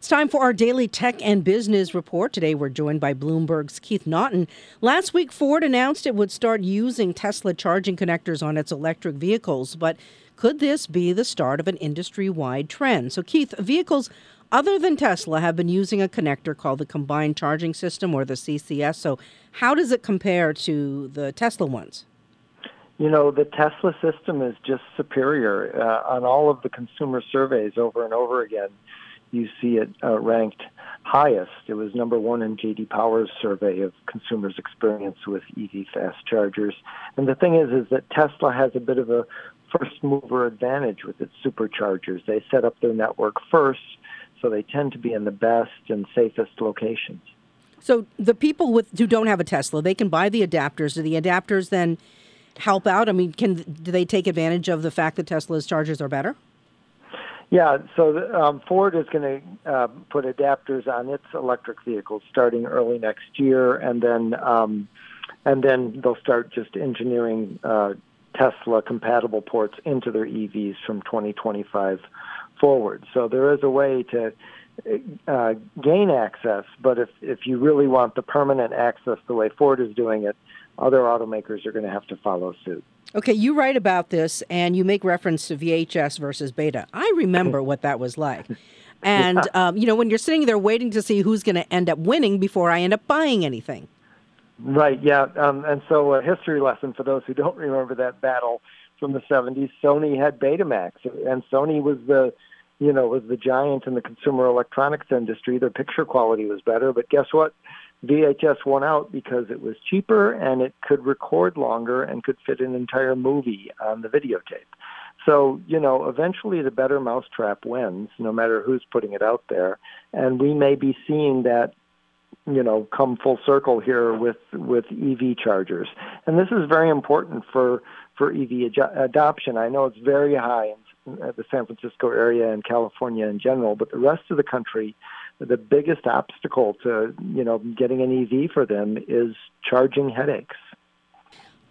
It's time for our daily tech and business report. Today we're joined by Bloomberg's Keith Naughton. Last week, Ford announced it would start using Tesla charging connectors on its electric vehicles, but could this be the start of an industry wide trend? So, Keith, vehicles other than Tesla have been using a connector called the Combined Charging System or the CCS. So, how does it compare to the Tesla ones? You know, the Tesla system is just superior uh, on all of the consumer surveys over and over again you see it uh, ranked highest. It was number one in JD Power's survey of consumers' experience with EV fast chargers. And the thing is, is that Tesla has a bit of a first mover advantage with its superchargers. They set up their network first, so they tend to be in the best and safest locations. So the people with who don't have a Tesla, they can buy the adapters. Do the adapters then help out? I mean, can do they take advantage of the fact that Tesla's chargers are better? Yeah, so um, Ford is going to uh, put adapters on its electric vehicles starting early next year, and then um, and then they'll start just engineering uh, Tesla compatible ports into their EVs from 2025 forward. So there is a way to uh, gain access, but if if you really want the permanent access the way Ford is doing it, other automakers are going to have to follow suit. Okay, you write about this and you make reference to VHS versus beta. I remember what that was like. And, yeah. um, you know, when you're sitting there waiting to see who's going to end up winning before I end up buying anything. Right, yeah. Um, and so, a history lesson for those who don't remember that battle from the 70s Sony had Betamax, and Sony was the you know, was the giant in the consumer electronics industry. Their picture quality was better, but guess what? VHS won out because it was cheaper and it could record longer and could fit an entire movie on the videotape. So, you know, eventually the better mousetrap wins, no matter who's putting it out there. And we may be seeing that, you know, come full circle here with, with EV chargers. And this is very important for, for EV ad- adoption. I know it's very high in the San Francisco area and California in general, but the rest of the country, the biggest obstacle to you know getting an EV for them is charging headaches.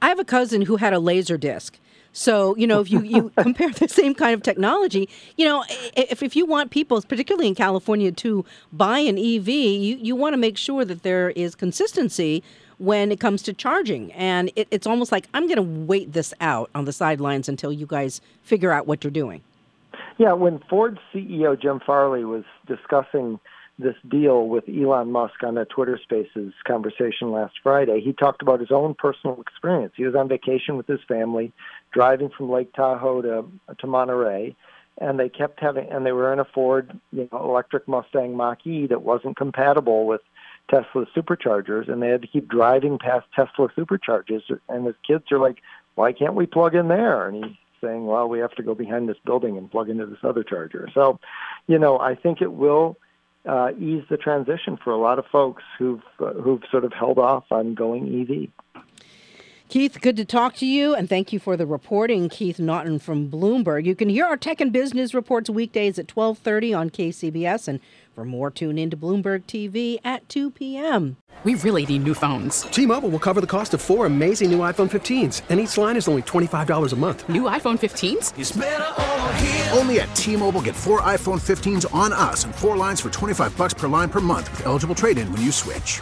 I have a cousin who had a laser disc. So, you know, if you, you compare the same kind of technology, you know, if, if you want people, particularly in California, to buy an EV, you, you want to make sure that there is consistency when it comes to charging. And it, it's almost like I'm going to wait this out on the sidelines until you guys figure out what you're doing. Yeah, when Ford CEO Jim Farley was discussing this deal with Elon Musk on a Twitter Spaces conversation last Friday, he talked about his own personal experience. He was on vacation with his family, driving from Lake Tahoe to to Monterey, and they kept having and they were in a Ford, you know, electric Mustang Mach-E that wasn't compatible with Tesla superchargers, and they had to keep driving past Tesla superchargers. And his kids are like, "Why can't we plug in there?" And he's saying, "Well, we have to go behind this building and plug into this other charger." So, you know, I think it will uh, ease the transition for a lot of folks who've uh, who've sort of held off on going EV. Keith, good to talk to you, and thank you for the reporting, Keith Naughton from Bloomberg. You can hear our tech and business reports weekdays at 12:30 on KCBS, and for more, tune in to Bloomberg TV at 2 p.m. We really need new phones. T-Mobile will cover the cost of four amazing new iPhone 15s, and each line is only twenty-five dollars a month. New iPhone 15s? Only at T-Mobile, get four iPhone 15s on us, and four lines for twenty-five bucks per line per month with eligible trade-in when you switch.